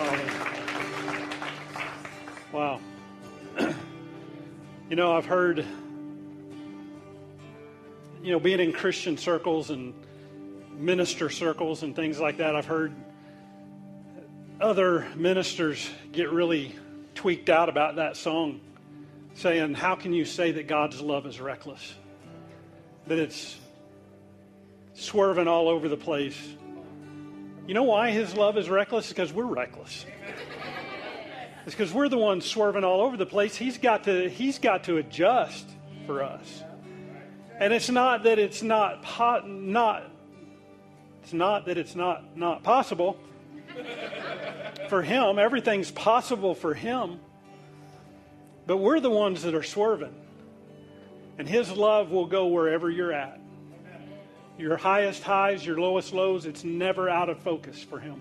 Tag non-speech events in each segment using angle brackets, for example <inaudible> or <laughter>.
Father. Wow. <clears throat> you know, I've heard, you know, being in Christian circles and minister circles and things like that, I've heard other ministers get really tweaked out about that song, saying, How can you say that God's love is reckless? That it's swerving all over the place. You know why his love is reckless? Because we're reckless. It's because we're the ones swerving all over the place. He's got to, he's got to adjust for us. And it's not that it's not, po- not it's not that it's not, not possible for him. Everything's possible for him. But we're the ones that are swerving. And his love will go wherever you're at. Your highest highs, your lowest lows, it's never out of focus for him.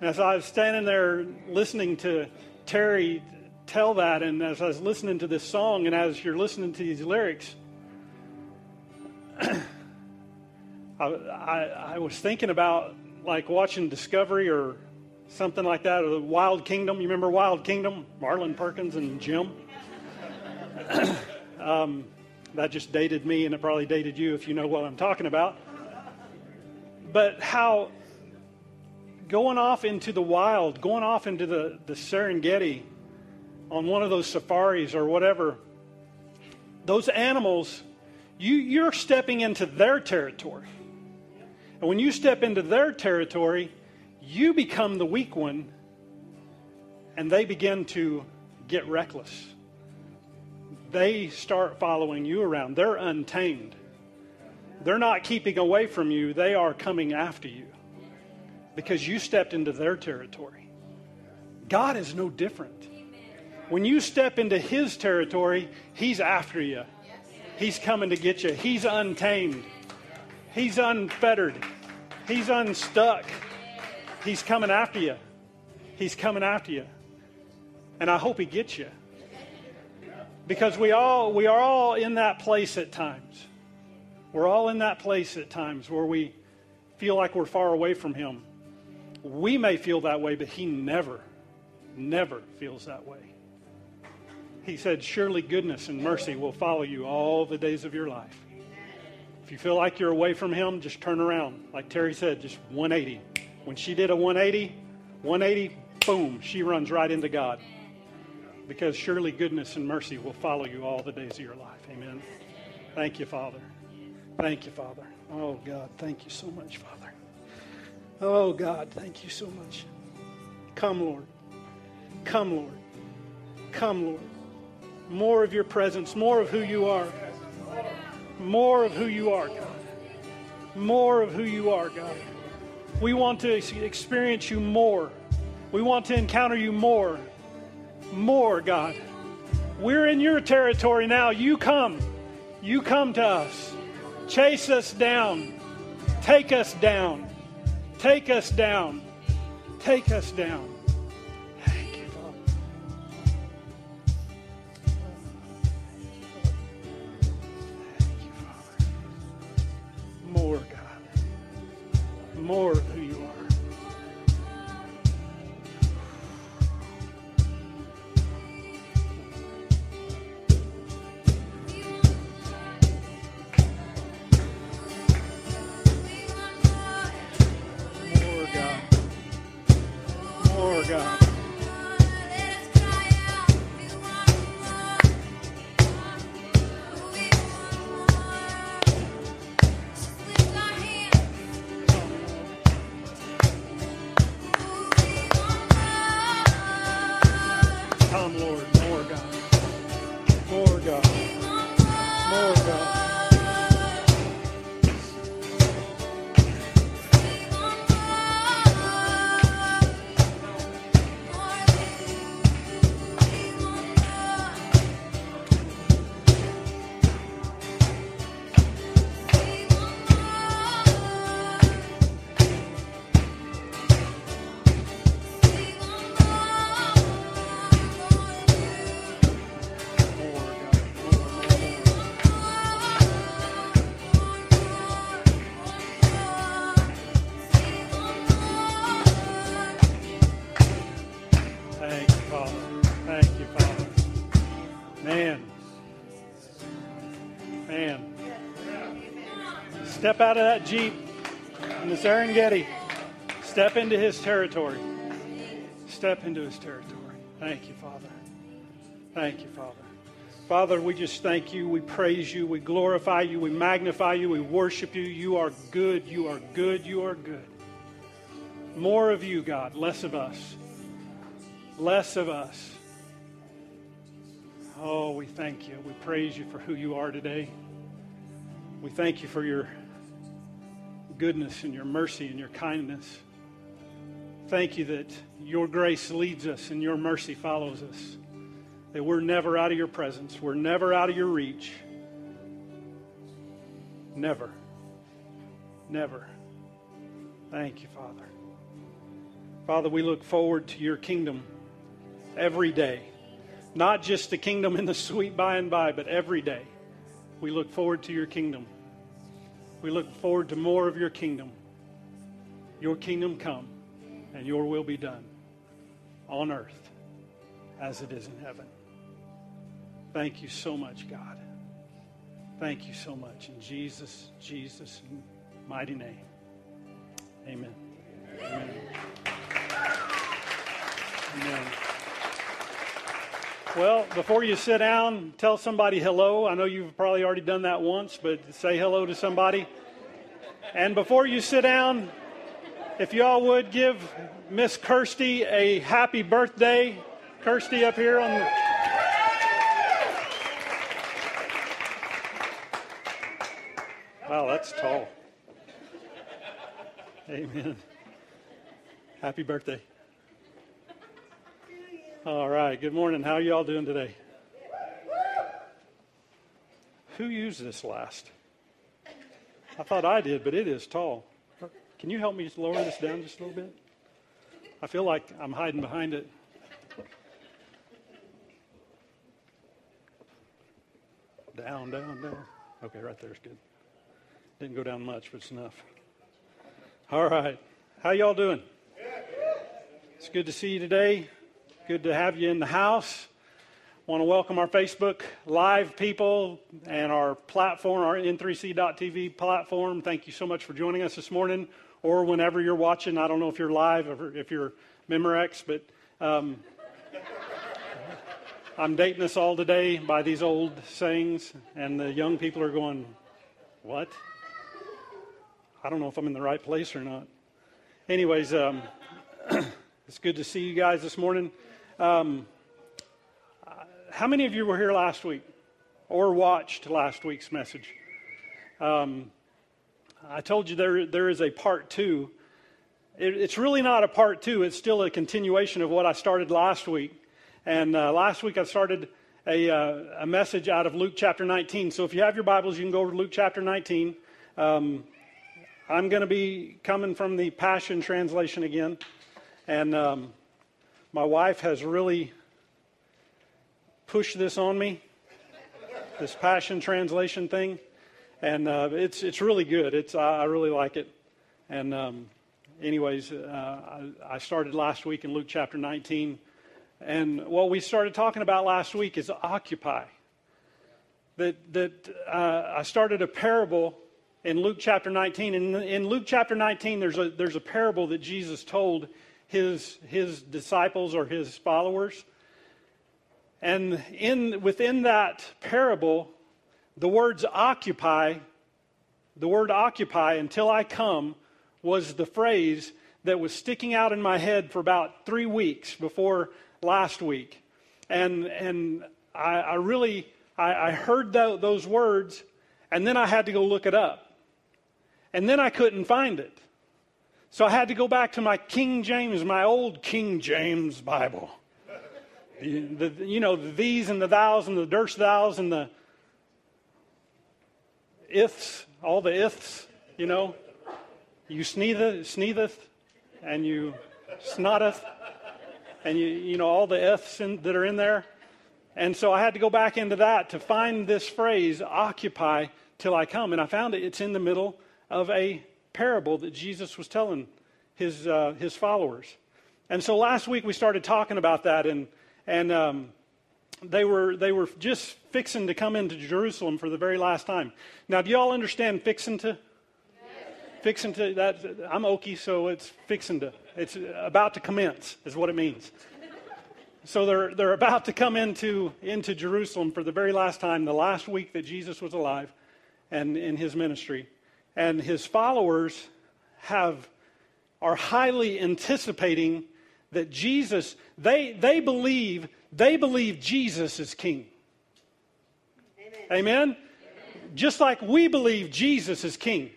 And as I was standing there listening to Terry tell that, and as I was listening to this song, and as you're listening to these lyrics, <clears throat> I, I, I, was thinking about like watching Discovery or something like that, or the Wild Kingdom. You remember Wild Kingdom? Marlin Perkins and Jim. <clears throat> um, that just dated me, and it probably dated you if you know what I'm talking about. But how going off into the wild, going off into the, the Serengeti on one of those safaris or whatever, those animals, you, you're stepping into their territory. And when you step into their territory, you become the weak one, and they begin to get reckless. They start following you around. They're untamed. They're not keeping away from you, they are coming after you because you stepped into their territory. God is no different. When you step into His territory, He's after you. He's coming to get you. He's untamed. He's unfettered. He's unstuck. He's coming after you. He's coming after you. And I hope He gets you. Because we all we are all in that place at times. We're all in that place at times where we feel like we're far away from him. We may feel that way, but he never, never feels that way. He said, Surely goodness and mercy will follow you all the days of your life. If you feel like you're away from him, just turn around. Like Terry said, just 180. When she did a 180, 180, boom, she runs right into God. Because surely goodness and mercy will follow you all the days of your life. Amen. Thank you, Father. Thank you, Father. Oh, God, thank you so much, Father. Oh, God, thank you so much. Come, Lord. Come, Lord. Come, Lord. More of your presence, more of who you are. More of who you are, God. More of who you are, God. We want to experience you more. We want to encounter you more. More, God. We're in your territory now. You come. You come to us. Chase us down. Take us down. Take us down. Take us down. Step out of that Jeep in the Serengeti. Step into his territory. Step into his territory. Thank you, Father. Thank you, Father. Father, we just thank you. We praise you. We glorify you. We magnify you. We worship you. You are good. You are good. You are good. More of you, God, less of us. Less of us. Oh, we thank you. We praise you for who you are today. We thank you for your goodness and your mercy and your kindness. Thank you that your grace leads us and your mercy follows us. That we're never out of your presence, we're never out of your reach. Never. Never. Thank you, Father. Father, we look forward to your kingdom every day. Not just the kingdom in the sweet by and by, but every day. We look forward to your kingdom. We look forward to more of your kingdom. Your kingdom come and your will be done on earth as it is in heaven. Thank you so much, God. Thank you so much. In Jesus, Jesus' mighty name. Amen. Amen. Amen. Well, before you sit down, tell somebody hello. I know you've probably already done that once, but say hello to somebody. And before you sit down, if y'all would give Miss Kirsty a happy birthday. Kirsty up here on the. Wow, that's tall. Amen. Happy birthday. All right. Good morning. How y'all doing today? Who used this last? I thought I did, but it is tall. Can you help me lower this down just a little bit? I feel like I'm hiding behind it. Down, down, down. Okay, right there is good. Didn't go down much, but it's enough. All right. How y'all doing? It's good to see you today. Good to have you in the house. Want to welcome our Facebook Live people and our platform, our N3C.TV platform. Thank you so much for joining us this morning or whenever you're watching. I don't know if you're live or if you're Memorex, but um, <laughs> I'm dating us all today by these old sayings, and the young people are going, What? I don't know if I'm in the right place or not. Anyways, um, <clears throat> it's good to see you guys this morning. Um, how many of you were here last week or watched last week's message? Um, I told you there, there is a part two. It, it's really not a part two, it's still a continuation of what I started last week. And uh, last week I started a, uh, a message out of Luke chapter 19. So if you have your Bibles, you can go over to Luke chapter 19. Um, I'm going to be coming from the Passion Translation again. And um, my wife has really pushed this on me, this Passion Translation thing, and uh, it's it's really good. It's I really like it. And um, anyways, uh, I, I started last week in Luke chapter 19, and what we started talking about last week is occupy. That that uh, I started a parable in Luke chapter 19. And in Luke chapter 19, there's a, there's a parable that Jesus told his, his disciples or his followers. And in, within that parable, the words occupy, the word occupy until I come was the phrase that was sticking out in my head for about three weeks before last week. And, and I, I really, I, I heard those words, and then I had to go look it up. And then I couldn't find it. So I had to go back to my King James, my old King James Bible. The, the, you know, the these and the thous and the durst thous and the ifs, all the ifs, you know. You sneezeth, sneezeth and you snotteth, and you, you know, all the ifs in, that are in there. And so I had to go back into that to find this phrase, occupy till I come. And I found it. It's in the middle of a parable that Jesus was telling his, uh, his followers. And so last week we started talking about that, and, and um, they, were, they were just fixing to come into Jerusalem for the very last time. Now, do you all understand fixing to? Fixing to that. I'm Okie, so it's fixing to. It's about to commence, is what it means. So they're they're about to come into into Jerusalem for the very last time, the last week that Jesus was alive, and in his ministry, and his followers have are highly anticipating that Jesus. They they believe they believe Jesus is king. Amen. Amen? Just like we believe Jesus is king.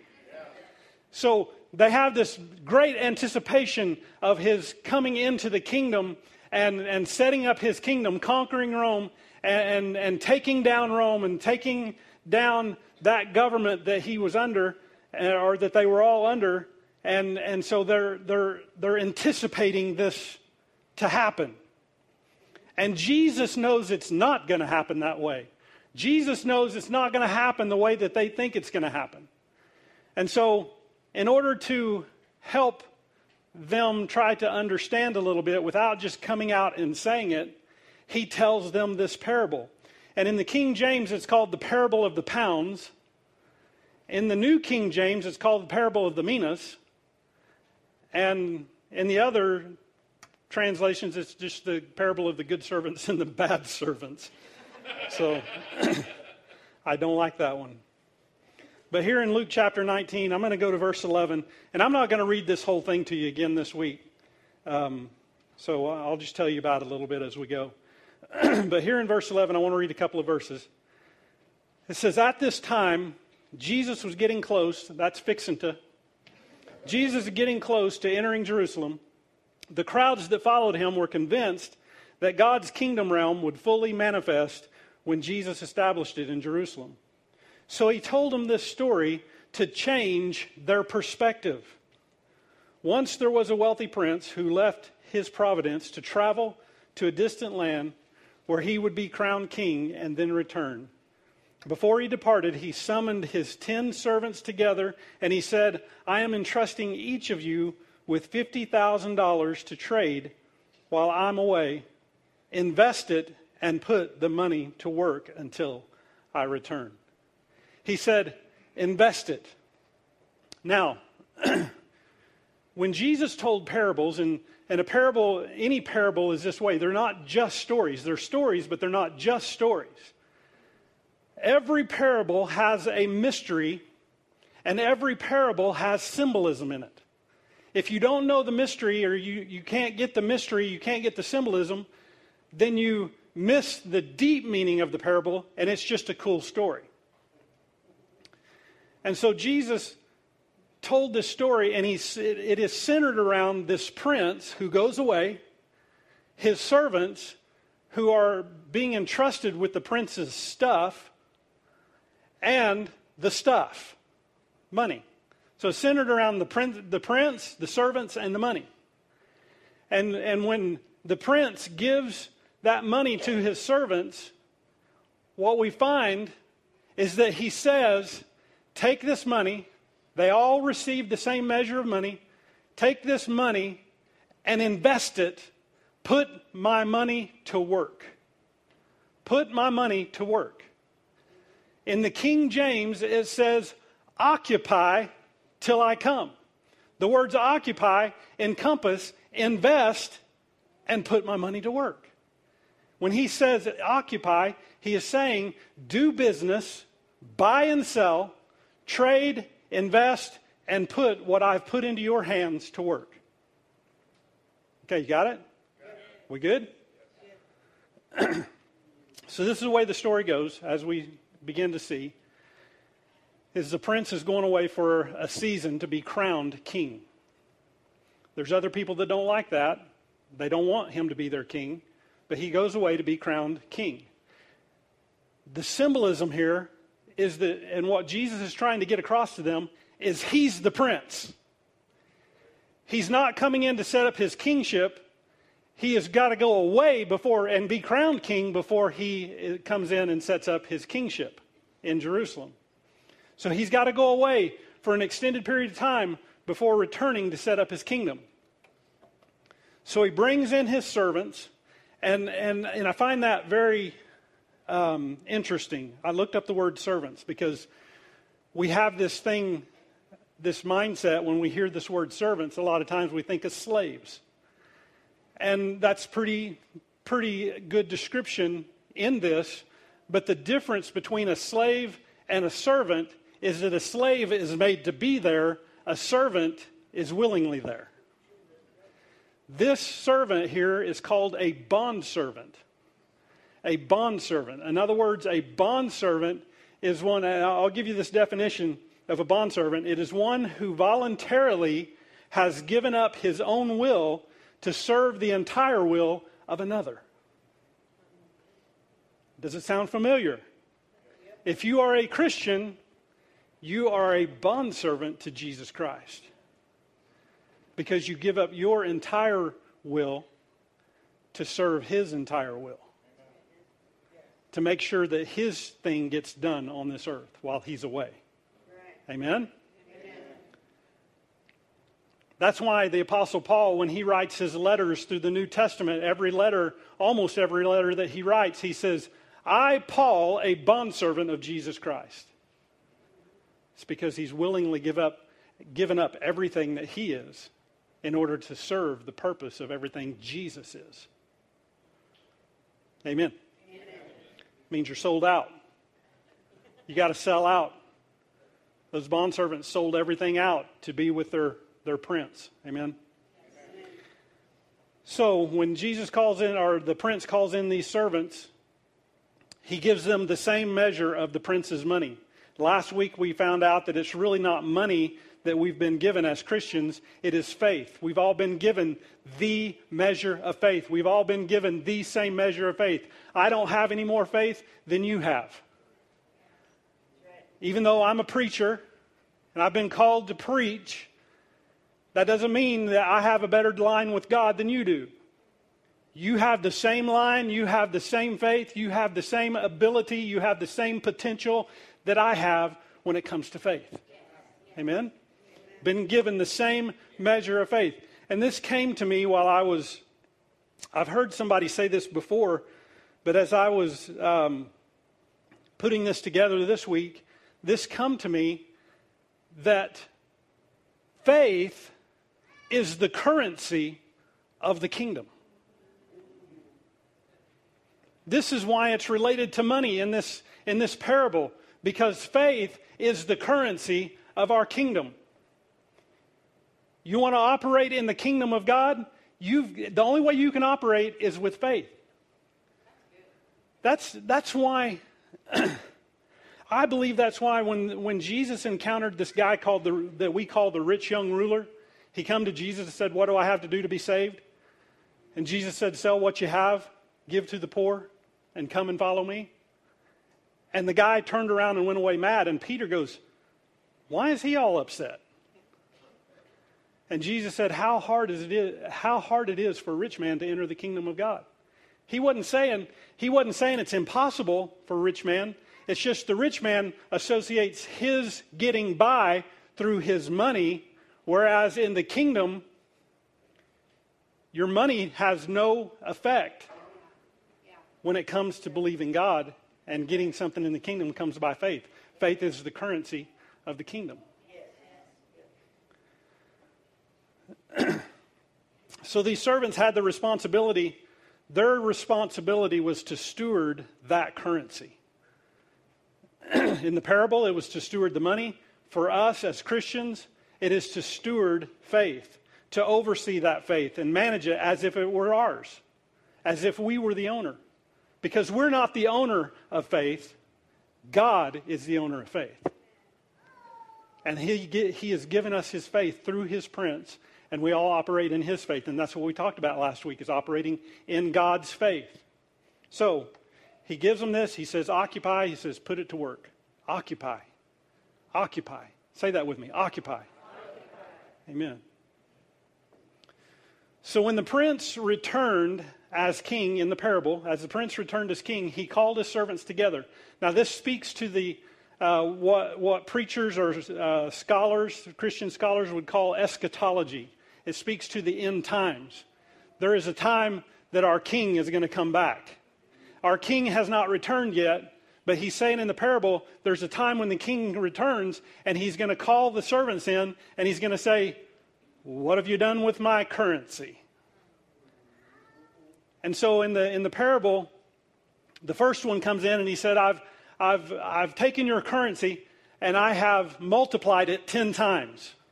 So they have this great anticipation of his coming into the kingdom and, and setting up his kingdom, conquering Rome and, and, and taking down Rome and taking down that government that he was under Uh, or that they were all under. And, and so they're, they're, they're anticipating this to happen. And Jesus knows it's not going to happen that way. Jesus knows it's not going to happen the way that they think it's going to happen. And so, in order to help them try to understand a little bit without just coming out and saying it, he tells them this parable. And in the King James, it's called the parable of the pounds. In the New King James, it's called the parable of the minas. And in the other translations, it's just the parable of the good servants <laughs> and the bad servants. So <clears throat> I don't like that one. But here in Luke chapter 19, I'm going to go to verse 11, and I'm not going to read this whole thing to you again this week. Um, so I'll just tell you about it a little bit as we go. <clears throat> but here in verse 11, I want to read a couple of verses. It says, At this time, Jesus was getting close. That's fixing to. Jesus is getting close to entering Jerusalem. The crowds that followed him were convinced that God's kingdom realm would fully manifest when Jesus established it in Jerusalem. So he told them this story to change their perspective. Once there was a wealthy prince who left his providence to travel to a distant land where he would be crowned king and then return. Before he departed, he summoned his ten servants together and he said, I am entrusting each of you with $50,000 to trade while I'm away. Invest it and put the money to work until I return. He said, Invest it. Now, <clears throat> when Jesus told parables, and, and a parable, any parable is this way, they're not just stories. They're stories, but they're not just stories. Every parable has a mystery, and every parable has symbolism in it. If you don't know the mystery, or you, you can't get the mystery, you can't get the symbolism, then you miss the deep meaning of the parable, and it's just a cool story. And so Jesus told this story, and he's, it is centered around this prince who goes away, his servants who are being entrusted with the prince's stuff, and the stuff money. So centered around the prince, the prince, the servants, and the money. And, and when the prince gives that money to his servants, what we find is that he says, Take this money. They all received the same measure of money. Take this money and invest it. Put my money to work. Put my money to work. In the King James, it says, Occupy till I come. The words occupy encompass invest and put my money to work. When he says occupy, he is saying do business, buy and sell, trade, invest, and put what I've put into your hands to work. Okay, you got it? We good? <clears throat> so this is the way the story goes as we begin to see. Is the prince is going away for a season to be crowned king. There's other people that don't like that. They don't want him to be their king but he goes away to be crowned king. The symbolism here is that, and what Jesus is trying to get across to them is he's the prince. He's not coming in to set up his kingship. He has got to go away before and be crowned king before he uh, comes in and sets up his kingship in Jerusalem. So he's got to go away for an extended period of time before returning to set up his kingdom. So he brings in his servants and, and, and I find that very um, interesting. I looked up the word servants because we have this thing this mindset when we hear this word servants. A lot of times we think of slaves. And that's pretty, pretty good description in this. But the difference between a slave and a servant is that a slave is made to be there, a servant is willingly there. This servant here is called a bondservant. A bondservant. In other words, a bondservant is one, I'll give you this definition of a bondservant. It is one who voluntarily has given up his own will to serve the entire will of another. Does it sound familiar? If you are a Christian, you are a bondservant to Jesus Christ because you give up your entire will to serve his entire will, to make sure that his thing gets done on this earth while he's away. Amen? That's why the Apostle Paul, when he writes his letters through the New Testament, every letter, almost every letter that he writes, he says, I, Paul, a bondservant of Jesus Christ. It's because he's willingly give up, given up everything that he is in order to serve the purpose of everything Jesus is. Amen. Amen. Means you're sold out. You got to sell out. Those bondservants sold everything out to be with their, their prince. Amen. So when Jesus calls in, or the prince calls in these servants, he gives them the same measure of the prince's money. Last week we found out that it's really not money that we've been given as Christians, it is faith. We've all been given the measure of faith. We've all been given the same measure of faith. I don't have any more faith than you have. Even though I'm a preacher and I've been called to preach, that doesn't mean that I have a better line with God than you do. You have the same line, you have the same faith, you have the same ability, you have the same potential that I have when it comes to faith. Amen? Been given the same measure of faith. And this came to me while I was, I've heard somebody say this before, but as I was um, putting this together this week, this come to me that faith is the currency of the kingdom. This is why it's related to money in this, in this parable, because faith is the currency of our kingdom. You want to operate in the kingdom of God? You've, the only way you can operate is with faith. That's, that's why, <clears throat> I believe that's why when, when Jesus encountered this guy called the, that we call the rich young ruler, he come to Jesus and said, What do I have to do to be saved? And Jesus said, Sell what you have, give to the poor, and come and follow me? And the guy turned around and went away mad. And Peter goes, Why is he all upset? And Jesus said, How hard is it how hard it is for a rich man to enter the kingdom of God. He wasn't saying, he wasn't saying it's impossible for a rich man. It's just the rich man associates his getting by through his money, whereas in the kingdom, your money has no effect when it comes to believing God and getting something in the kingdom comes by faith. Faith is the currency of the kingdom. <clears throat> so these servants had the responsibility, their responsibility was to steward that currency. <clears throat> in the parable, it was to steward the money. For us as Christians, it is to steward faith, to oversee that faith and manage it as if it were ours, as if we were the owner. Because we're not the owner of faith, God is the owner of faith. And he, he has given us his faith through his prince, and we all operate in his faith. And that's what we talked about last week, is operating in God's faith. So he gives them this. He says, occupy. He says, put it to work. Occupy. Occupy. Say that with me. Occupy. Amen. So when the prince returned as king in the parable, as the prince returned as king, he called his servants together. Now, this speaks to the uh, what, what preachers or uh, scholars, Christian scholars, would call eschatology. It speaks to the end times. There is a time that our king is going to come back. Our king has not returned yet, But he's saying in the parable, there's a time when the king returns and he's going to call the servants in and he's going to say, What have you done with my currency? And so in the, in the parable, the first one comes in and he said, I've, I've, I've taken your currency and I have multiplied it 10 times. <laughs>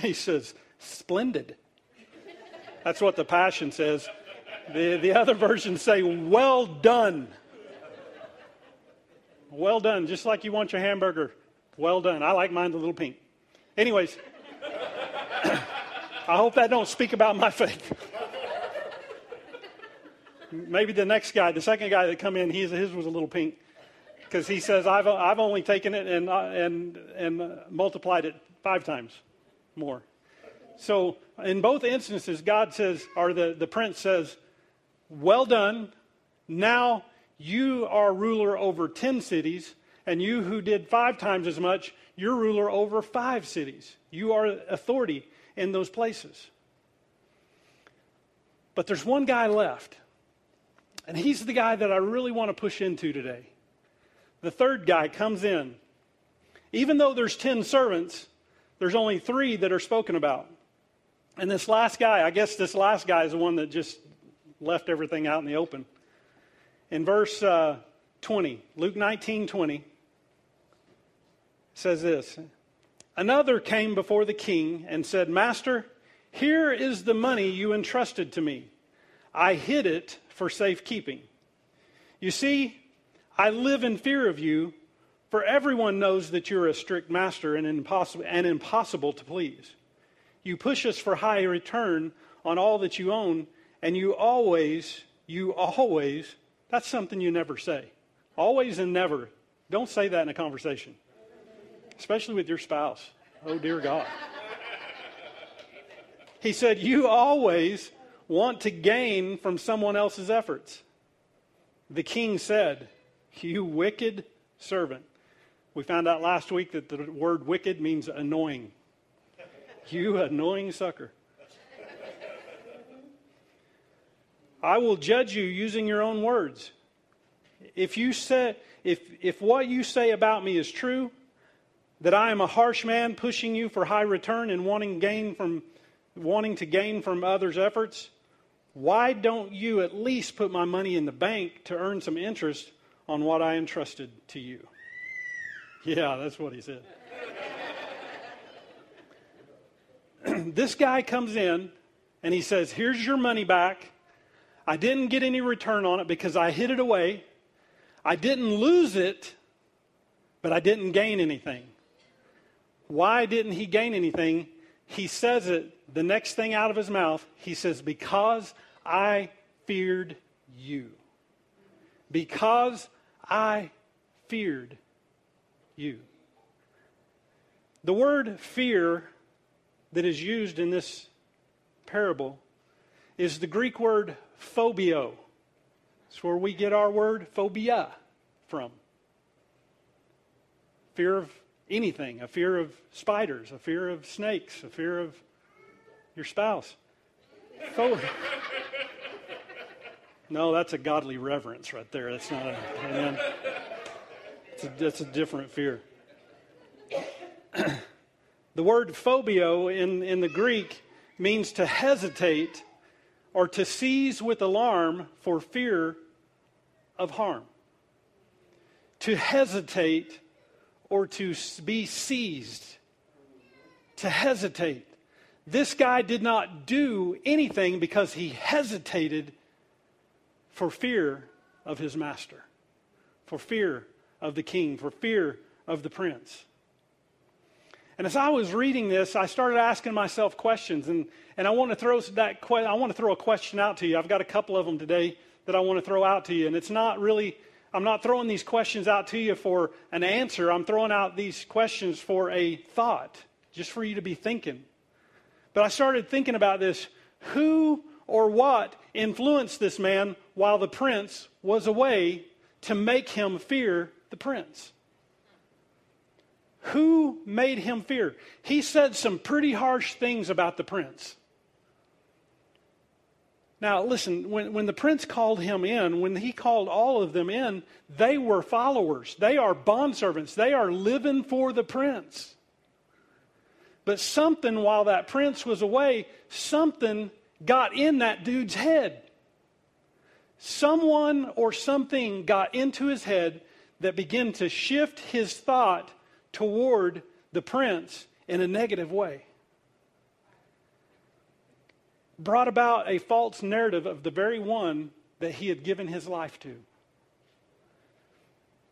He says, Splendid. That's what the Passion says. The, the other versions say, Well done. Well done, just like you want your hamburger. Well done. I like mine a little pink. Anyways, <coughs> I hope that don't speak about my faith. Maybe the next guy, the second guy that come in, his, his was a little pink because he says, I've, I've only taken it and, and, and uh, multiplied it five times more. So in both instances, God says, or the, the prince says, Well done. Now you are ruler over 10 cities, and you who did five times as much, you're ruler over five cities. You are authority in those places. But there's one guy left, and he's the guy that I really want to push into today. The third guy comes in. Even though there's 10 servants, there's only three that are spoken about. And this last guy, I guess this last guy is the one that just left everything out in the open. In verse uh, 20, Luke 19 20, says this Another came before the king and said, Master, here is the money you entrusted to me. I hid it for safekeeping. You see, I live in fear of you, for everyone knows that you're a strict master and impossible, and impossible to please. You push us for high return on all that you own, and you always, you always that's something you never say. Always and never. Don't say that in a conversation, especially with your spouse. Oh, dear God. He said, You always want to gain from someone else's efforts. The king said, You wicked servant. We found out last week that the word wicked means annoying. You annoying sucker. I will judge you using your own words. If you say, if, if what you say about me is true, that I am a harsh man pushing you for high return and wanting gain from wanting to gain from others' efforts, why don't you at least put my money in the bank to earn some interest on what I entrusted to you? Yeah, that's what he said. <clears throat> this guy comes in and he says, Here's your money back. I didn't get any return on it because I hid it away. I didn't lose it, but I didn't gain anything. Why didn't he gain anything? He says it, the next thing out of his mouth, he says, Because I feared you. Because I feared you. The word fear that is used in this parable is the Greek word phobio. It's where we get our word phobia from. Fear of anything, a fear of spiders, a fear of snakes, a fear of your spouse. Pho- <laughs> no, that's a godly reverence right there. That's not a. It's a, that's a different fear. <clears throat> the word phobio in, in the Greek means to hesitate or to seize with alarm for fear of harm. To hesitate or to be seized. To hesitate. This guy did not do anything because he hesitated for fear of his master, for fear of the king, for fear of the prince. And as I was reading this, I started asking myself questions, and, and I want to throw that que- I want to throw a question out to you. I've got a couple of them today that I want to throw out to you, and it's not really I'm not throwing these questions out to you for an answer. I'm throwing out these questions for a thought, just for you to be thinking. But I started thinking about this. Who or what influenced this man while the prince was away to make him fear the prince? Who made him fear? He said some pretty harsh things about the prince. Now, listen, when, when the prince called him in, when he called all of them in, they were followers. They are bondservants. They are living for the prince. But something, while that prince was away, something got in that dude's head. Someone or something got into his head that began to shift his thought toward the prince in a negative way brought about a false narrative of the very one that he had given his life to.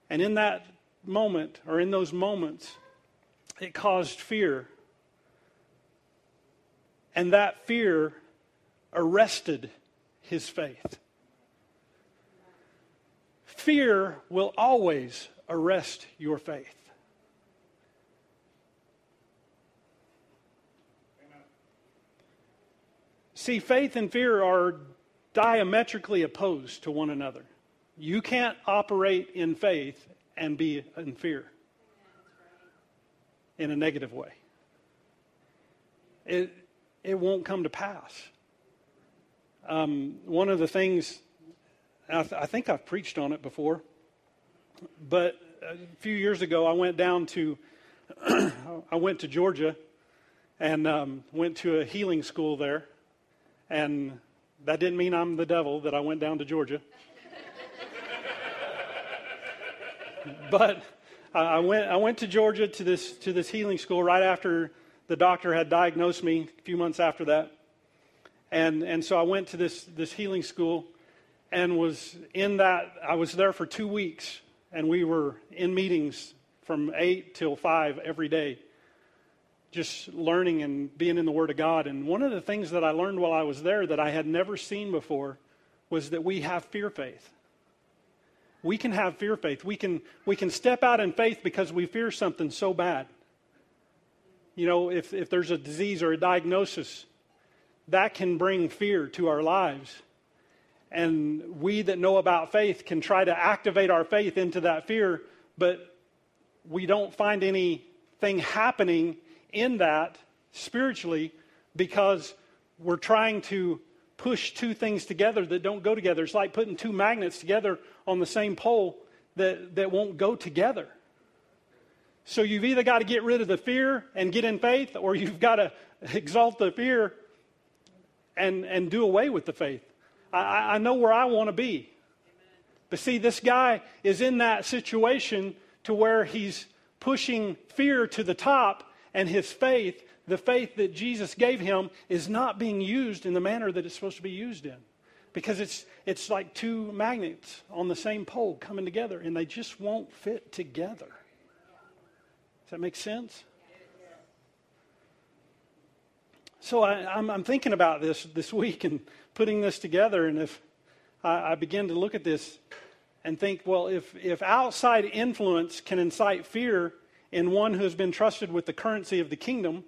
And in that moment, or in those moments, it caused fear. And that fear arrested his faith. Fear will always arrest your faith. See, faith and fear are diametrically opposed to one another. You can't operate in faith and be in fear in a negative way. It, it won't come to pass. Um, one of the things, I, th- I think I've preached on it before, but a few years ago I went down to, <clears throat> I went to Georgia and um, went to a healing school there and that didn't mean I'm the devil that I went down to Georgia. but I went, I went to Georgia to this, to this healing school right after the doctor had diagnosed me a few months after that. And, and so I went to this, this healing school and was in that, I was there for two weeks, and we were in meetings from 8 till 5 every day just learning and being in the Word of God. And one of the things that I learned while I was there that I had never seen before was that we have fear faith. We can have fear faith. We can, we can step out in faith because we fear something so bad. You know, if, if there's a disease or a diagnosis, that can bring fear to our lives. And we that know about faith can try to activate our faith into that fear, but we don't find anything happening in that spiritually because we're trying to push two things together that don't go together. It's like putting two magnets together on the same pole that, that won't go together. So you've either got to get rid of the fear and get in faith, or you've got to <laughs> exalt the fear and, and do away with the faith. I, I know where I want to be. But see, this guy is in that situation to where he's pushing fear to the top and his faith, the faith that Jesus gave him, is not being used in the manner that it's supposed to be used in. Because it's, it's like two magnets on the same pole coming together, and they just won't fit together. Does that make sense? So I, am thinking about this this week and putting this together, and if I, I begin to look at this and think, well, if, if outside influence can incite fear, in one who has been trusted with the currency of the kingdom,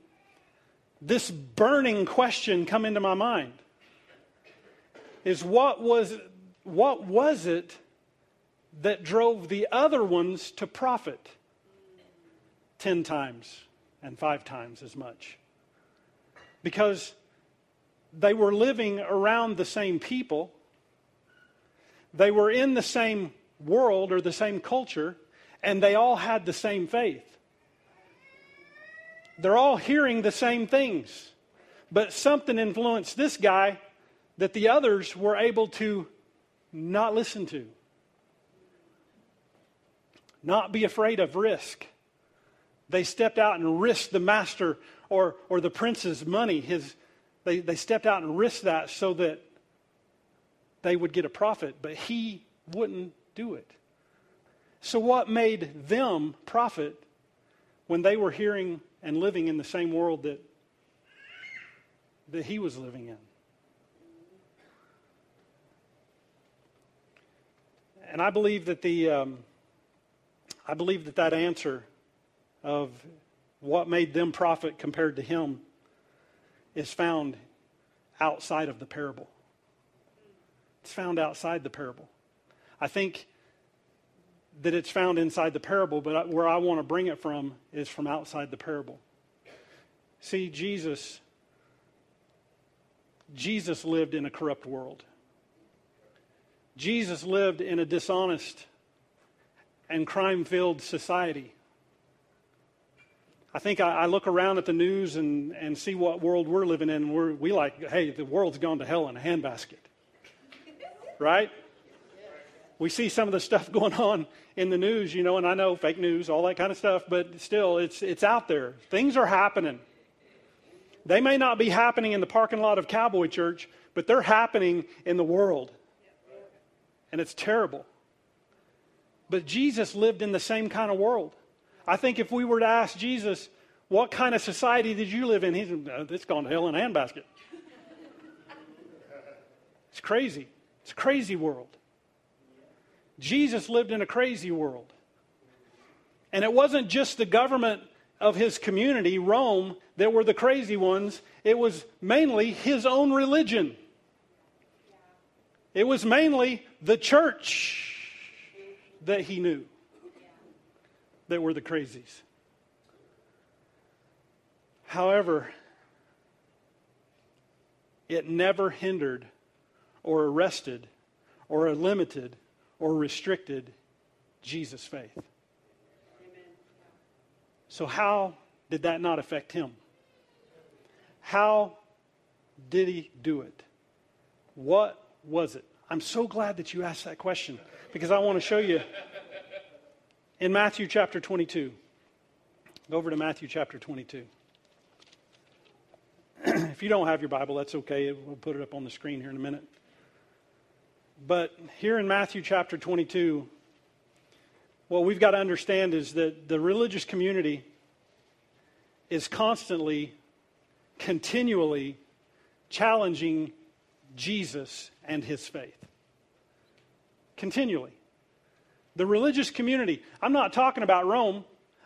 this burning question come into my mind. Is what was what was it that drove the other ones to profit 10 times and 5 times as much? Because they were living around the same people. They were in the same world or the same culture and they all had the same faith they're all hearing the same things. But something influenced this guy that the others were able to not listen to. Not be afraid of risk. They stepped out and risked the master or, or the prince's money. His, they, they stepped out and risked that so that they would get a profit, but he wouldn't do it. So, what made them profit when they were hearing and living in the same world that, that he was living in. And I believe that the, um, I believe that that answer of what made them profit compared to him is found outside of the parable. It's found outside the parable. I think that it's found inside the parable, but where I want to bring it from is from outside the parable. See, Jesus, Jesus lived in a corrupt world. Jesus lived in a dishonest and crime filled society. I think I, I, look around at the news and, and see what world we're living in, we're, we like, hey, the world's gone to hell in a handbasket. right? We see some of the stuff <laughs> going on in the news, you know, and I know fake news, all that kind of stuff, but still, it's, it's out there. Things are happening. They may not be happening in the parking lot of Cowboy Church, but they're happening in the world. And it's terrible. But Jesus lived in the same kind of world. I think if we were to ask Jesus, what kind of society did you live in? He's, uh, it's gone to hell in a handbasket. <laughs> It's crazy. It's a crazy world. Jesus lived in a crazy world. And it wasn't just the government of his community, Rome, that were the crazy ones. It was mainly his own religion. It was mainly the church that he knew that were the crazies. However, it never hindered or arrested or limited or restricted Jesus' faith. So, how did that not affect him? How did he do it? What was it? I'm so glad that you asked that question because I want to show you in Matthew chapter 22. Go over to Matthew chapter 22. <clears throat> if you don't have your Bible, that's okay. We'll put it up on the screen here in a minute. But here in Matthew chapter 22, what we've got to understand is that the religious community is constantly, continually challenging Jesus and his faith. Continually. The religious community, I'm not talking about Rome.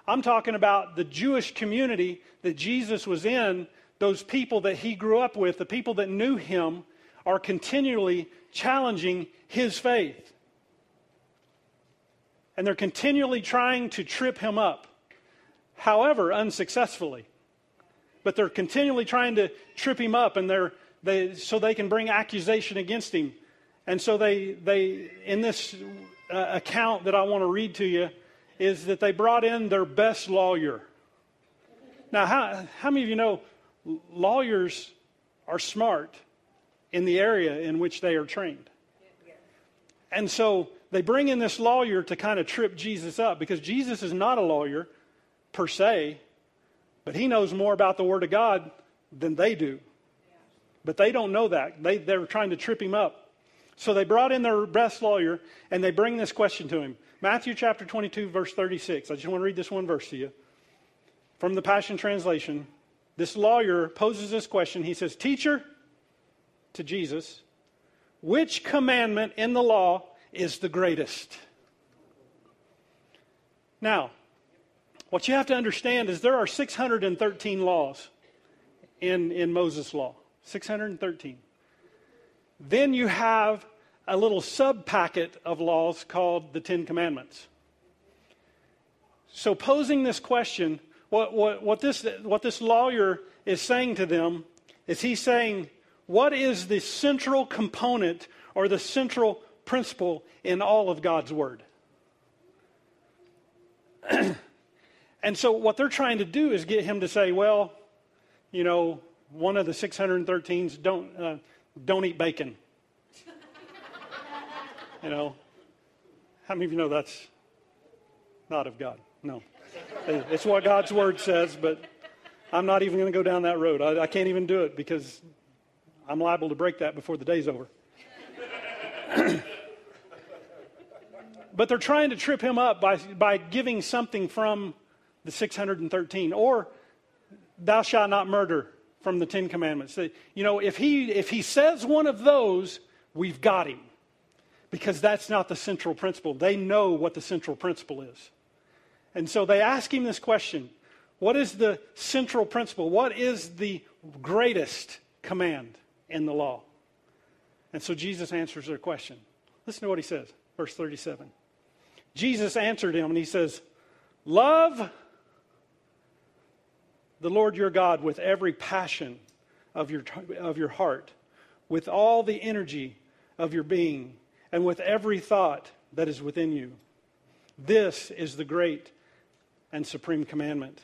I'm talking about the Jewish community that Jesus was in, those people that he grew up with, the people that knew him, are continually challenging his faith. And they're continually trying to trip him up, however, unsuccessfully. But they're continually trying to trip him up, and they're, they, so they can bring accusation against him. And so they, they in this uh, account that I want to read to you is that they brought in their best lawyer. Now, how, how many of you know lawyers are smart in the area in which they are trained? And so they bring in this lawyer to kind of trip Jesus up because Jesus is not a lawyer per se, but he knows more about the Word of God than they do. But they don't know that. They, they're trying to trip him up. So they brought in their best lawyer and they bring this question to him. Matthew chapter 22, verse 36. I just want to read this one verse to you. From the Passion Translation, this lawyer poses this question. He says, Teacher, to Jesus, which commandment in the law is the greatest? Now, what you have to understand is there are 613 laws in, in Moses' law. 613. Then you have a little sub packet of laws called the Ten Commandments. So, posing this question, what, what, what, this, what this lawyer is saying to them is he's saying, What is the central component or the central principle in all of God's Word? <clears throat> and so, what they're trying to do is get him to say, Well, you know, one of the 613s don't. Uh, don't eat bacon. <laughs> you know, how many of you know that's not of God? No. It's what God's word says, but I'm not even going to go down that road. I, I, can't even do it because I'm liable to break that before the day's over. <clears throat> but they're trying to trip him up by, by giving something from the 613 or thou shalt not murder from the Ten Commandments. You know, if he, if he says one of those, we've got him. Because that's not the central principle. They know what the central principle is. And so they ask him this question What is the central principle? What is the greatest command in the law? And so Jesus answers their question. Listen to what he says, verse 37. Jesus answered him and he says, Love the Lord your God with every passion of your, of your heart, with all the energy of your being and with every thought that is within you. This is the great and supreme commandment.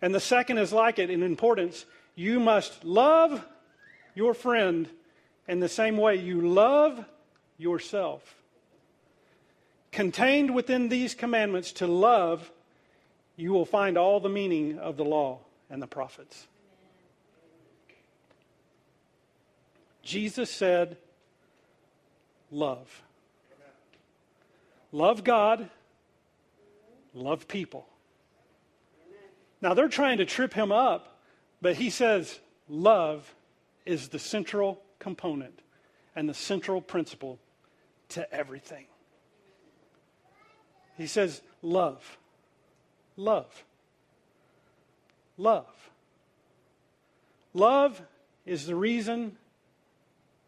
And the second is like it in importance. You must love your friend in the same way you love yourself. Contained within these commandments to love, you will find all the meaning of the law and the prophets. Jesus said, Love. Love God, love people. Now they're trying to trip him up, but he says, Love is the central component and the central principle to everything. He says, Love. Love. Love. Love is the reason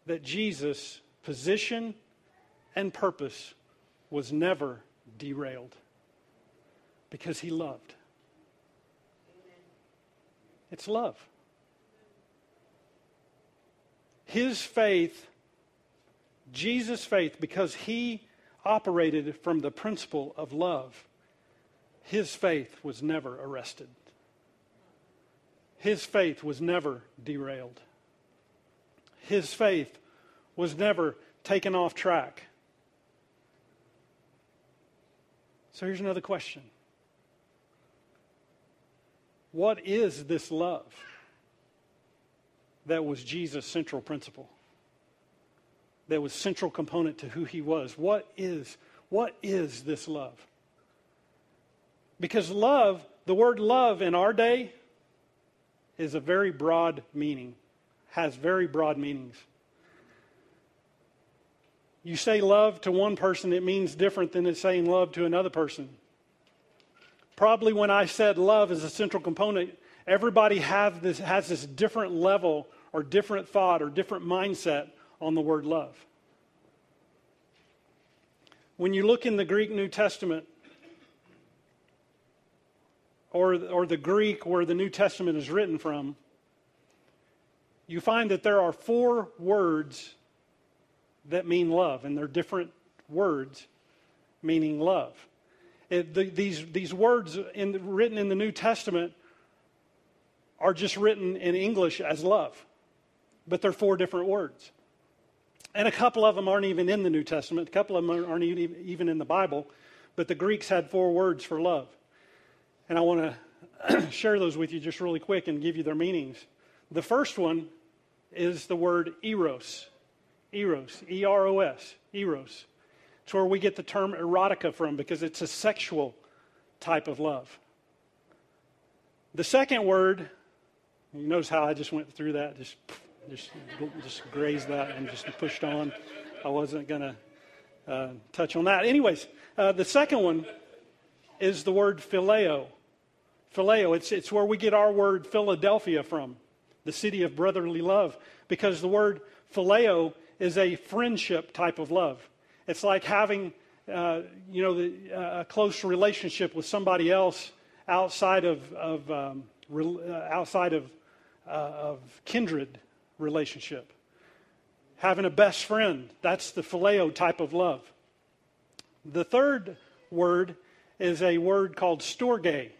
that Jesus' position and purpose was never derailed because he loved. It's love. His faith, Jesus' faith, because he operated from the principle of love, his faith was never arrested. His faith was never derailed. His faith was never taken off track. So here's another question What is this love that was Jesus' central principle? That was central component to who he was. What is what is this love? Because love, the word love in our day is a very broad meaning, has very broad meanings. You say love to one person, it means different than it's saying love to another person. Probably when I said love is a central component, everybody have this, has this different level or different thought or different mindset on the word love. When you look in the Greek New Testament, or, or the Greek where the New Testament is written from, you find that there are four words that mean love, and they're different words meaning love. It, the, these, these words in, written in the New Testament are just written in English as love, but they're four different words. And a couple of them aren't even in the New Testament, a couple of them aren't even in the Bible, but the Greeks had four words for love. And I want to <clears throat> share those with you just really quick and give you their meanings. The first one is the word eros. Eros, E R O S, Eros. It's where we get the term erotica from because it's a sexual type of love. The second word, you notice how I just went through that, just just just grazed that and just pushed on. I wasn't going to uh, touch on that. Anyways, uh, the second one is the word phileo. Phileo, it's, it's where we get our word Philadelphia from, the city of brotherly love, because the word phileo is a friendship type of love. It's like having, uh, you know, the, uh, a close relationship with somebody else outside of, of um, uh, outside of, uh, of kindred relationship. Having a best friend, that's the phileo type of love. The third word is a word called storge.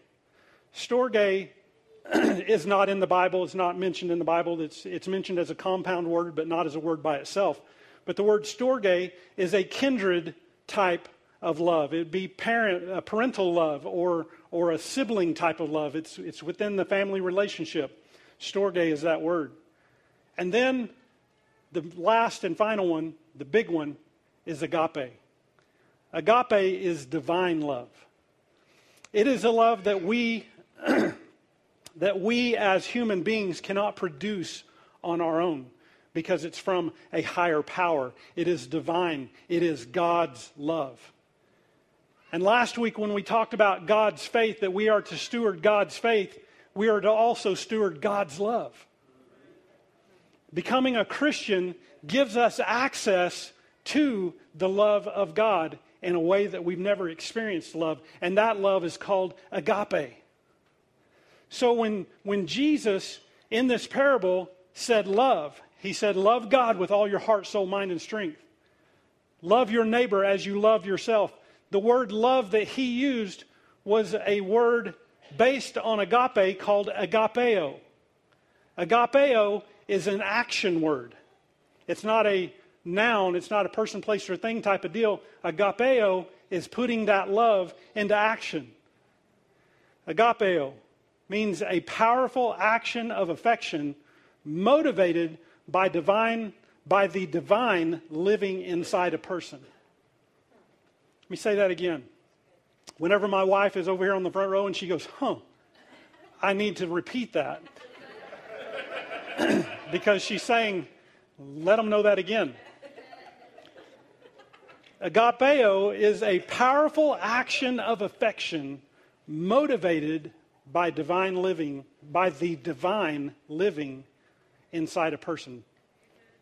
Storge <clears throat> is not in the Bible. It's not mentioned in the Bible. It's, it's mentioned as a compound word, but not as a word by itself. But the word storge is a kindred type of love. It'd be parent, a parental love or, or a sibling type of love. It's, it's within the family relationship. Storge is that word. And then the last and final one, the big one, is agape. Agape is divine love. It is a love that we <clears throat> that we as human beings cannot produce on our own because it's from a higher power. It is divine, it is God's love. And last week, when we talked about God's faith, that we are to steward God's faith, we are to also steward God's love. Becoming a Christian gives us access to the love of God in a way that we've never experienced love, and that love is called agape. So when, when Jesus in this parable said love, He said, Love God with all your heart, soul, mind, and strength. Love your neighbor as you love yourself. The word love that he used was a word based on agape called agapeo. Agapeo is an action word. It's not a noun, it's not a person, place, or thing type of deal. Agapeo is putting that love into action. Agapeo means a powerful action of affection motivated by divine by the divine living inside a person. Let me say that again. Whenever my wife is over here on the front row and she goes, "Huh." I need to repeat that. <clears throat> because she's saying, let them know that again. Agapeo is a powerful action of affection motivated by divine living, by the divine living inside a person.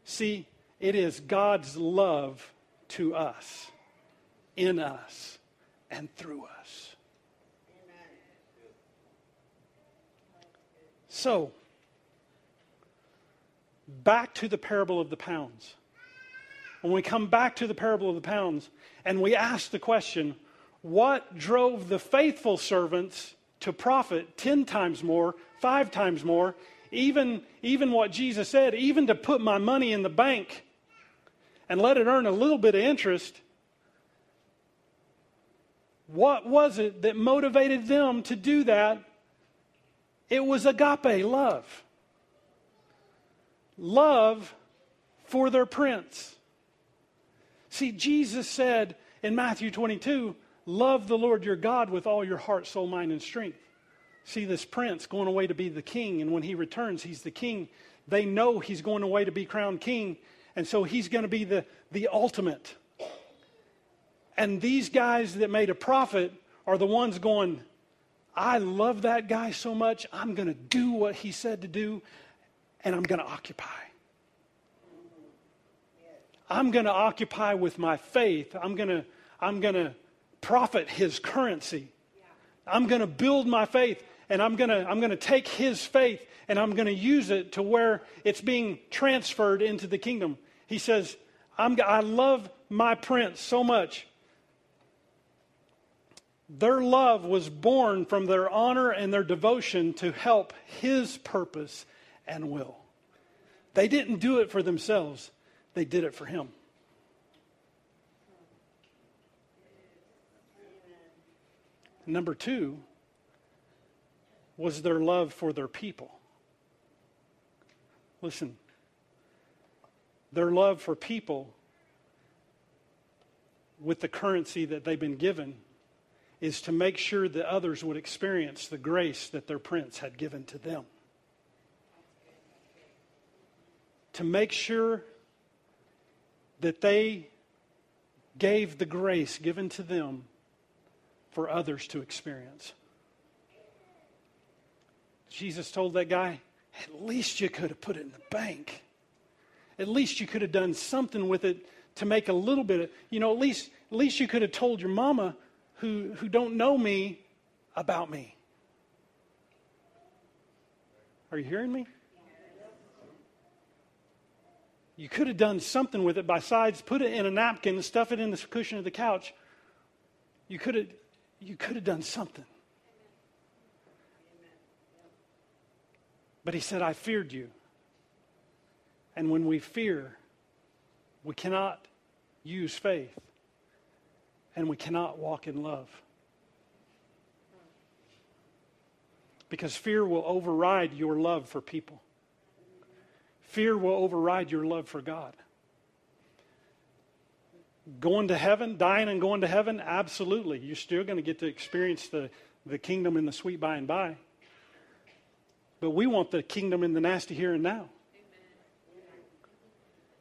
See, it is God's love to us, in us, and through us. So, back to the parable of the pounds. When we come back to the parable of the pounds and we ask the question, what drove the faithful servants to profit 10 times more, five times more, even, even what Jesus said, even to put my money in the bank and let it earn a little bit of interest? What was it that motivated them to do that? It was agape love. Love for their prince. See, Jesus said in Matthew 22, Love the Lord your God with all your heart, soul, mind, and strength. See this prince going away to be the king, and when he returns, he's the king. They know he's going away to be crowned king, and so he's going to be the, the ultimate. And these guys that made a profit are the ones going, I love that guy so much, I'm going to do what he said to do, and I'm going to occupy. I'm going to occupy with my faith. I'm going to, I'm going to profit his currency. I'm going to build my faith and I'm going to I'm going to take his faith and I'm going to use it to where it's being transferred into the kingdom. He says, I'm, I love my prince so much. Their love was born from their honor and their devotion to help his purpose and will. They didn't do it for themselves, they did it for him. Number two was their love for their people. Listen, their love for people with the currency that they've been given is to make sure that others would experience the grace that their prince had given to them. To make sure that they gave the grace given to them for others to experience. Jesus told that guy, at least you could have put it in the bank. At least you could have done something with it to make a little bit of, you know, at least, at least you could have told your mama who, who don't know me about me. Are you hearing me? You could have done something with it besides put it in a napkin and stuff it in the cushion of the couch. You could have you could have done something. But he said, I feared you. And when we fear, we cannot use faith and we cannot walk in love. Because fear will override your love for people, fear will override your love for God going to heaven, dying and going to heaven, absolutely. You're still going to get to experience the, the kingdom in the sweet by and by. But we want the kingdom in the nasty here and now.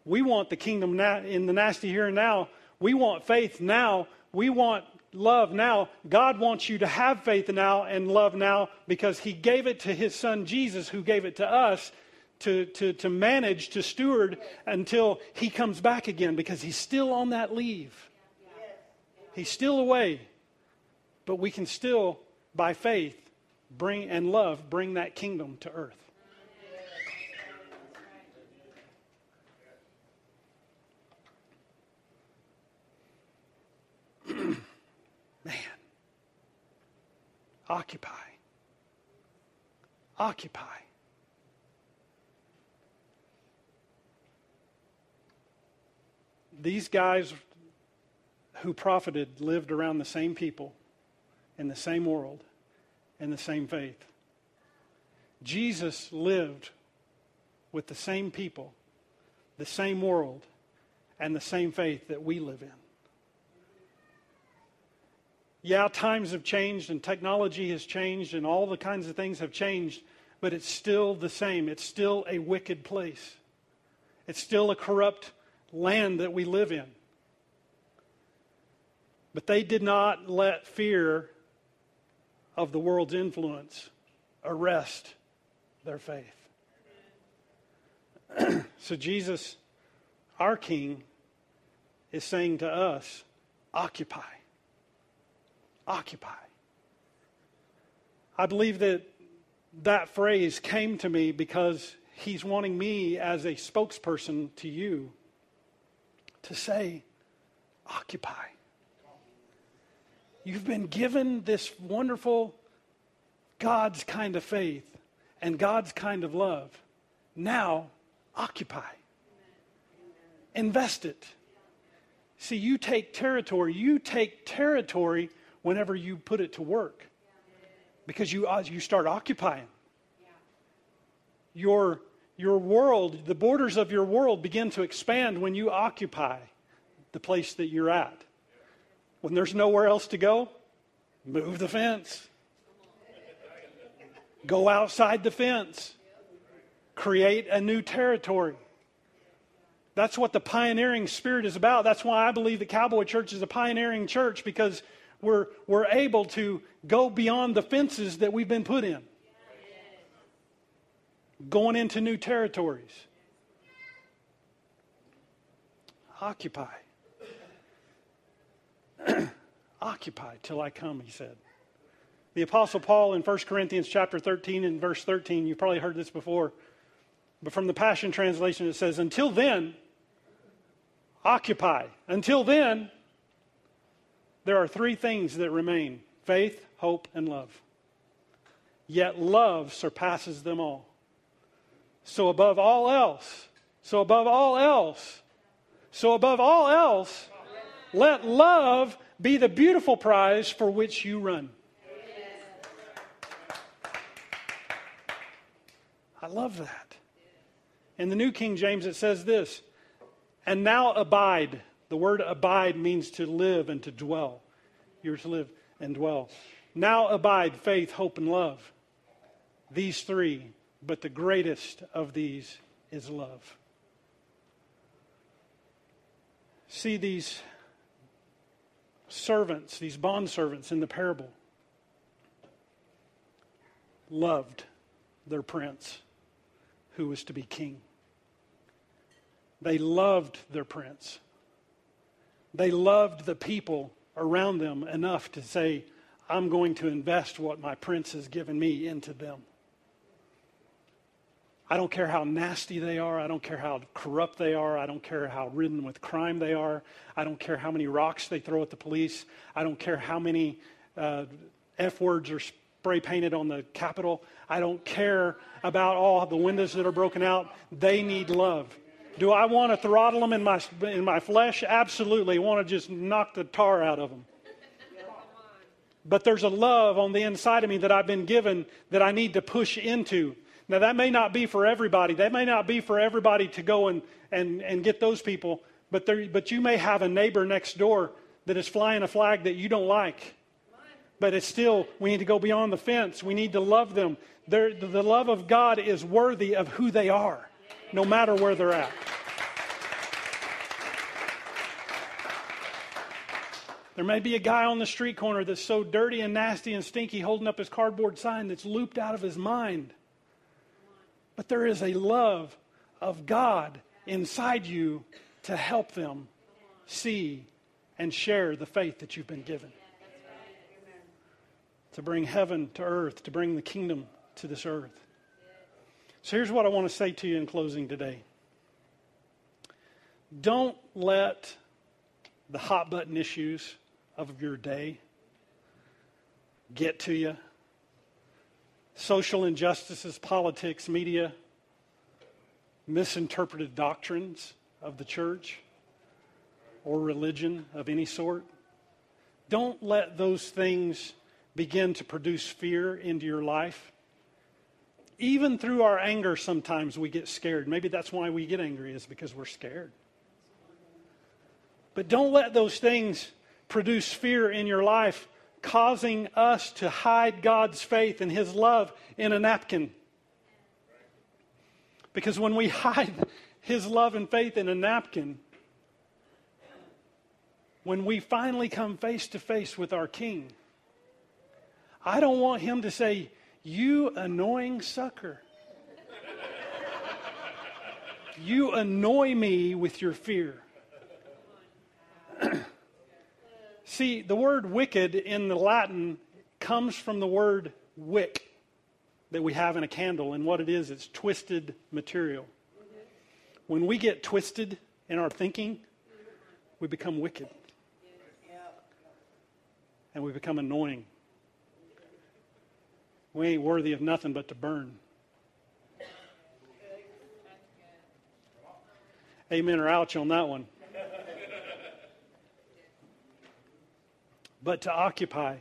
We want the kingdom na- in the nasty here and now. We want faith now. We want love now. God wants you to have faith now and love now because He gave it to His Son Jesus, who gave it to us to, to, to manage, to steward until he comes back again because he's still on that leave. He's still away. But we can still, by faith, bring and love, bring that kingdom to earth. <clears throat> Man, occupy. Occupy. These guys who profited lived around the same people in the same world in the same faith. Jesus lived with the same people, the same world, and the same faith that we live in. Yeah, times have changed and technology has changed and all the kinds of things have changed, but it's still the same. It's still a wicked place. It's still a corrupt land that we live in. But they did not let fear of the world's influence arrest their faith. <clears throat> so, Jesus, our King, is saying to us occupy. Occupy. I believe that that phrase came to me because he's wanting me as a spokesperson to you to say, occupy. You've been given this wonderful God's kind of faith and God's kind of love. Now, occupy. Invest it. See, you take territory. You take territory whenever you put it to work because you, uh, you start occupying. Your, your world, the borders of your world begin to expand when you occupy the place that you're at. When there's nowhere else to go, move the fence. Go outside the fence. Create a new territory. That's what the pioneering spirit is about. That's why I believe that Cowboy Church is a pioneering church because we're, we're able to go beyond the fences that we've been put in, going into new territories. Occupy. <clears throat> Occupy till I come, he said. The Apostle Paul in 1 Corinthians chapter 13 and verse 13, you've probably heard this before, but from the Passion Translation it says, Until then, occupy. Until then, there are three things that remain faith, hope, and love. Yet love surpasses them all. So above all else, so above all else, so above all else, let love be the beautiful prize for which you run. I love that. In the New King James, it says this And now abide. The word abide means to live and to dwell. You're to live and dwell. Now abide faith, hope, and love. These three, but the greatest of these is love. See these servants, these bond servants in the parable, loved their prince who was to be king. They loved their prince. They loved the people around them enough to say, I'm going to invest what my prince has given me into them. I don't care how nasty they are. I don't care how corrupt they are. I don't care how ridden with crime they are. I don't care how many rocks they throw at the police. I don't care how many uh, F words are spray painted on the Capitol. I don't care about all the windows that are broken out. They need love. Do I want to throttle them in my, in my flesh? Absolutely. I want to just knock the tar out of them. But there's a love on the inside of me that I've been given that I need to push into. Now, that may not be for everybody. That may not be for everybody to go and, and, and get those people. But, there, but you may have a neighbor next door that is flying a flag that you don't like. But it's still, we need to go beyond the fence. We need to love them. They're, the love of God is worthy of who they are no matter where they're at. There may be a guy on the street corner that's so dirty and nasty and stinky holding up his cardboard sign that's looped out of his mind. But there is a love of God inside you to help them see and share the faith that you've been given. To bring heaven to earth, to bring the kingdom to this earth. So here's what I want to say to you in closing today. Don't let the hot button issues of your day get to you. social injustices, politics, media, misinterpreted doctrines of the church or religion of any sort. Don't let those things begin to produce fear into your life. Even through our anger, sometimes we get scared. Maybe that's why we get angry, is because we're scared. But don't let those things produce fear in your life, causing us to hide God's faith and His love in a napkin. Because when we <laughs> hide His love and faith in a napkin, when we finally come face to face with our King, I don't want Him to say, You annoying sucker. you annoy me with your fear. <clears throat> See, the word wicked in the Latin comes from the word wick that we have in a candle. And what it is, it's twisted material. When we get twisted in our thinking, we become wicked. And we become annoying. We ain't worthy of nothing but to burn. Amen or ouch on that one. but to occupy.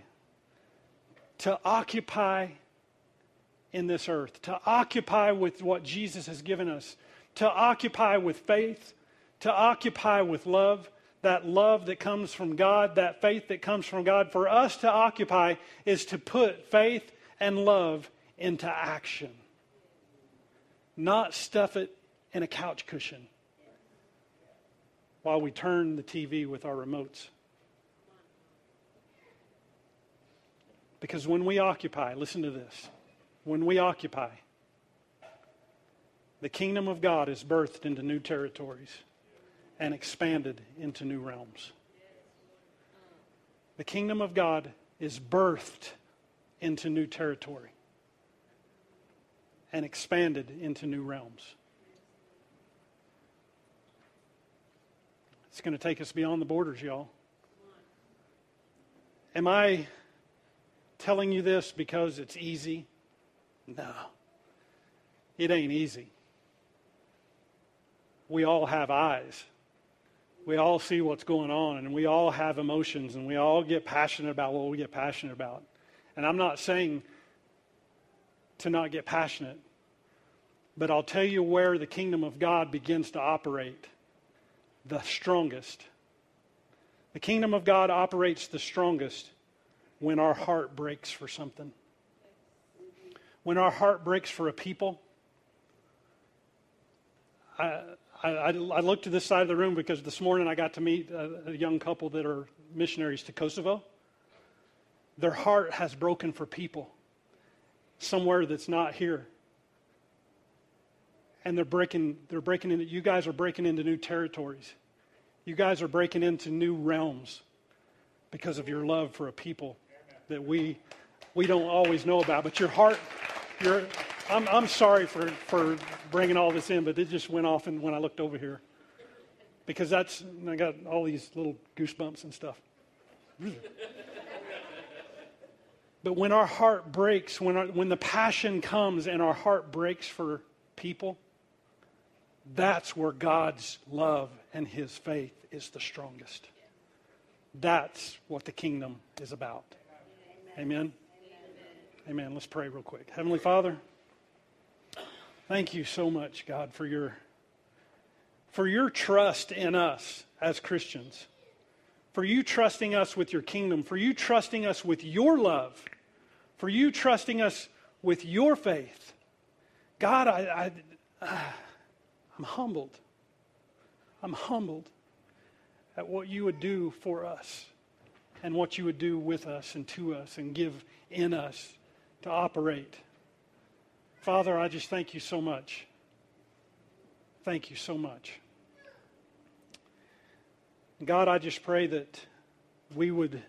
To occupy in this earth, to occupy with what Jesus has given us, to occupy with faith, to occupy with love, that love that comes from God, that faith that comes from God. For us to occupy is to put faith and love into action, not stuff it in a couch cushion while we turn the TV with our remotes. Because when we occupy, listen to this, when we occupy, the kingdom of God is birthed into new territories and expanded into new realms. The kingdom of God is birthed into new territory and expanded into new realms. It's going to take us beyond the borders, y'all. Am I telling you this because it's easy? No. It ain't easy. We all have eyes. We all see what's going on, and we all have emotions, and we all get passionate about what we get passionate about. And I'm not saying to not get passionate, but I'll tell you where the kingdom of God begins to operate the strongest. The kingdom of God operates the strongest when our heart breaks for something. When our heart breaks for a people. I, I, I looked to this side of the room because this morning I got to meet a, a young couple that are missionaries to Kosovo. Their heart has broken for people somewhere that's not here. And they're breaking, they're breaking into, you guys are breaking into new territories. You guys are breaking into new realms because of your love for a people that we we don't always know about. But your heart, your I'm I'm sorry for for bringing all this in, but it just went off and when I looked over here because that's I got all these little goosebumps and stuff. But when our heart breaks, when our, when the passion comes and our heart breaks for people, that's where God's love and His faith is the strongest. That's what the kingdom is about. Amen. Amen. Let's pray real quick. Heavenly Father, thank you so much, God, for your for your trust in us as Christians. For you trusting us with your kingdom, for you trusting us with your love, for you trusting us with your faith. God, I, I <sighs> I'm humbled. I'm humbled at what you would do for us and what you would do with us and to us and give in us to operate. Father, I just thank you so much. Thank you so much. God, I just pray that we would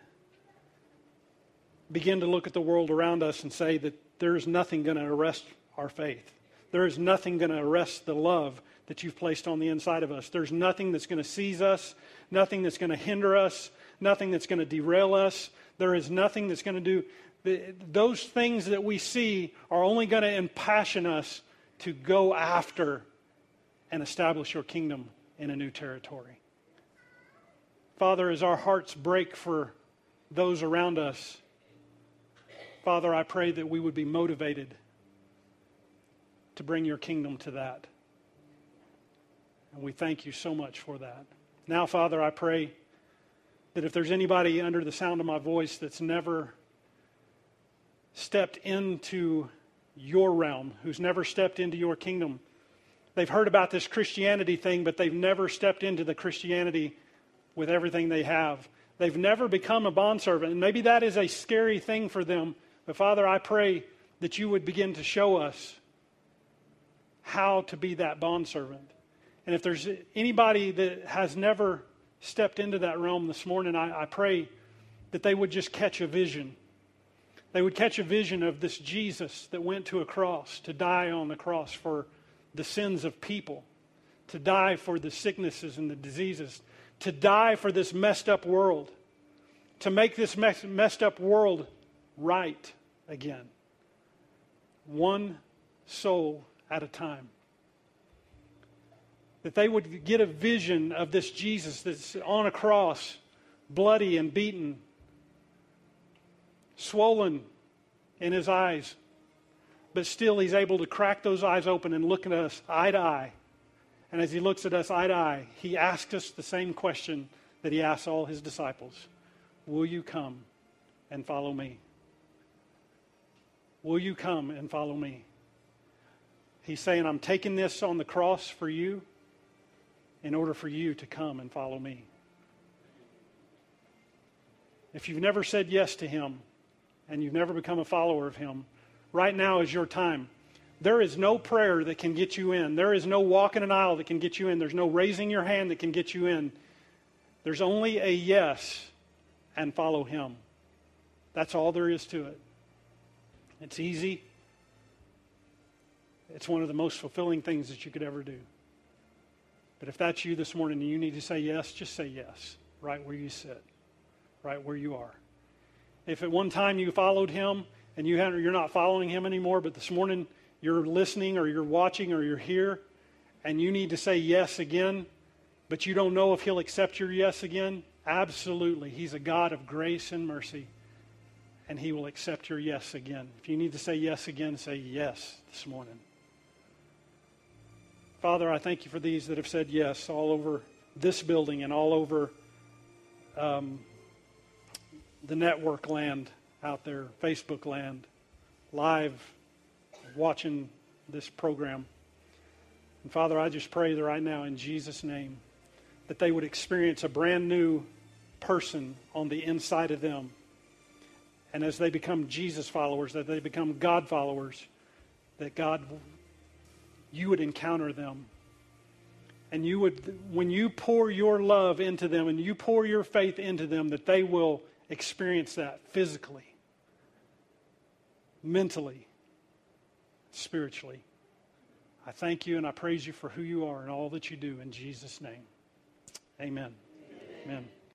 begin to look at the world around us and say that there is nothing going to arrest our faith. There is nothing going to arrest the love that you've placed on the inside of us. There's nothing that's going to seize us, nothing that's going to hinder us, nothing that's going to derail us. There is nothing that's going to do those things that we see are only going to impassion us to go after and establish your kingdom in a new territory. Father, as our hearts break for those around us, Father, I pray that we would be motivated to bring your kingdom to that. And we thank you so much for that. Now, Father, I pray that if there's anybody under the sound of my voice that's never stepped into your realm, who's never stepped into your kingdom, they've heard about this Christianity thing, but they've never stepped into the Christianity with everything they have. They've never become a bondservant. And maybe that is a scary thing for them. But Father, I pray that you would begin to show us how to be that bondservant. And if there's anybody that has never stepped into that realm this morning, I, I pray that they would just catch a vision. They would catch a vision of this Jesus that went to a cross to die on the cross for the sins of people, to die for the sicknesses and the diseases, to die for this messed up world, to make this messed up world right again. One soul at a time. That they would get a vision of this Jesus that's on a cross, bloody and beaten, swollen in his eyes, but still he's able to crack those eyes open and look at us eye to eye. And as he looks at us eye to eye, he asks us the same question that he asks all his disciples Will you come and follow me? Will you come and follow me? He's saying, I'm taking this on the cross for you in order for you to come and follow me. If you've never said yes to Him and you've never become a follower of Him, right now is your time. There is no prayer that can get you in. There is no walking an aisle that can get you in. There's no raising your hand that can get you in. There's only a yes and follow Him. That's all there is to it. It's easy. It's one of the most fulfilling things that you could ever do. But if that's you this morning and you need to say yes, just say yes, right where you sit, right where you are. If at one time you followed him and you you're not following him anymore, but this morning you're listening or you're watching or you're here and you need to say yes again, but you don't know if he'll accept your yes again, absolutely. He's a God of grace and mercy and He will accept your yes again. If you need to say yes again, say yes this morning. Father, I thank you for these that have said yes all over this building and all over um, the network land out there, Facebook land, live watching this program. And Father, I just pray that right now in Jesus' name that they would experience a brand new person on the inside of them and as they become Jesus followers, that they become God followers, that God, you would encounter them. And you would, when you pour your love into them and you pour your faith into them, that they will experience that physically, mentally, spiritually. I thank you and I praise you for who you are and all that you do in Jesus' name. Amen. Amen. Amen.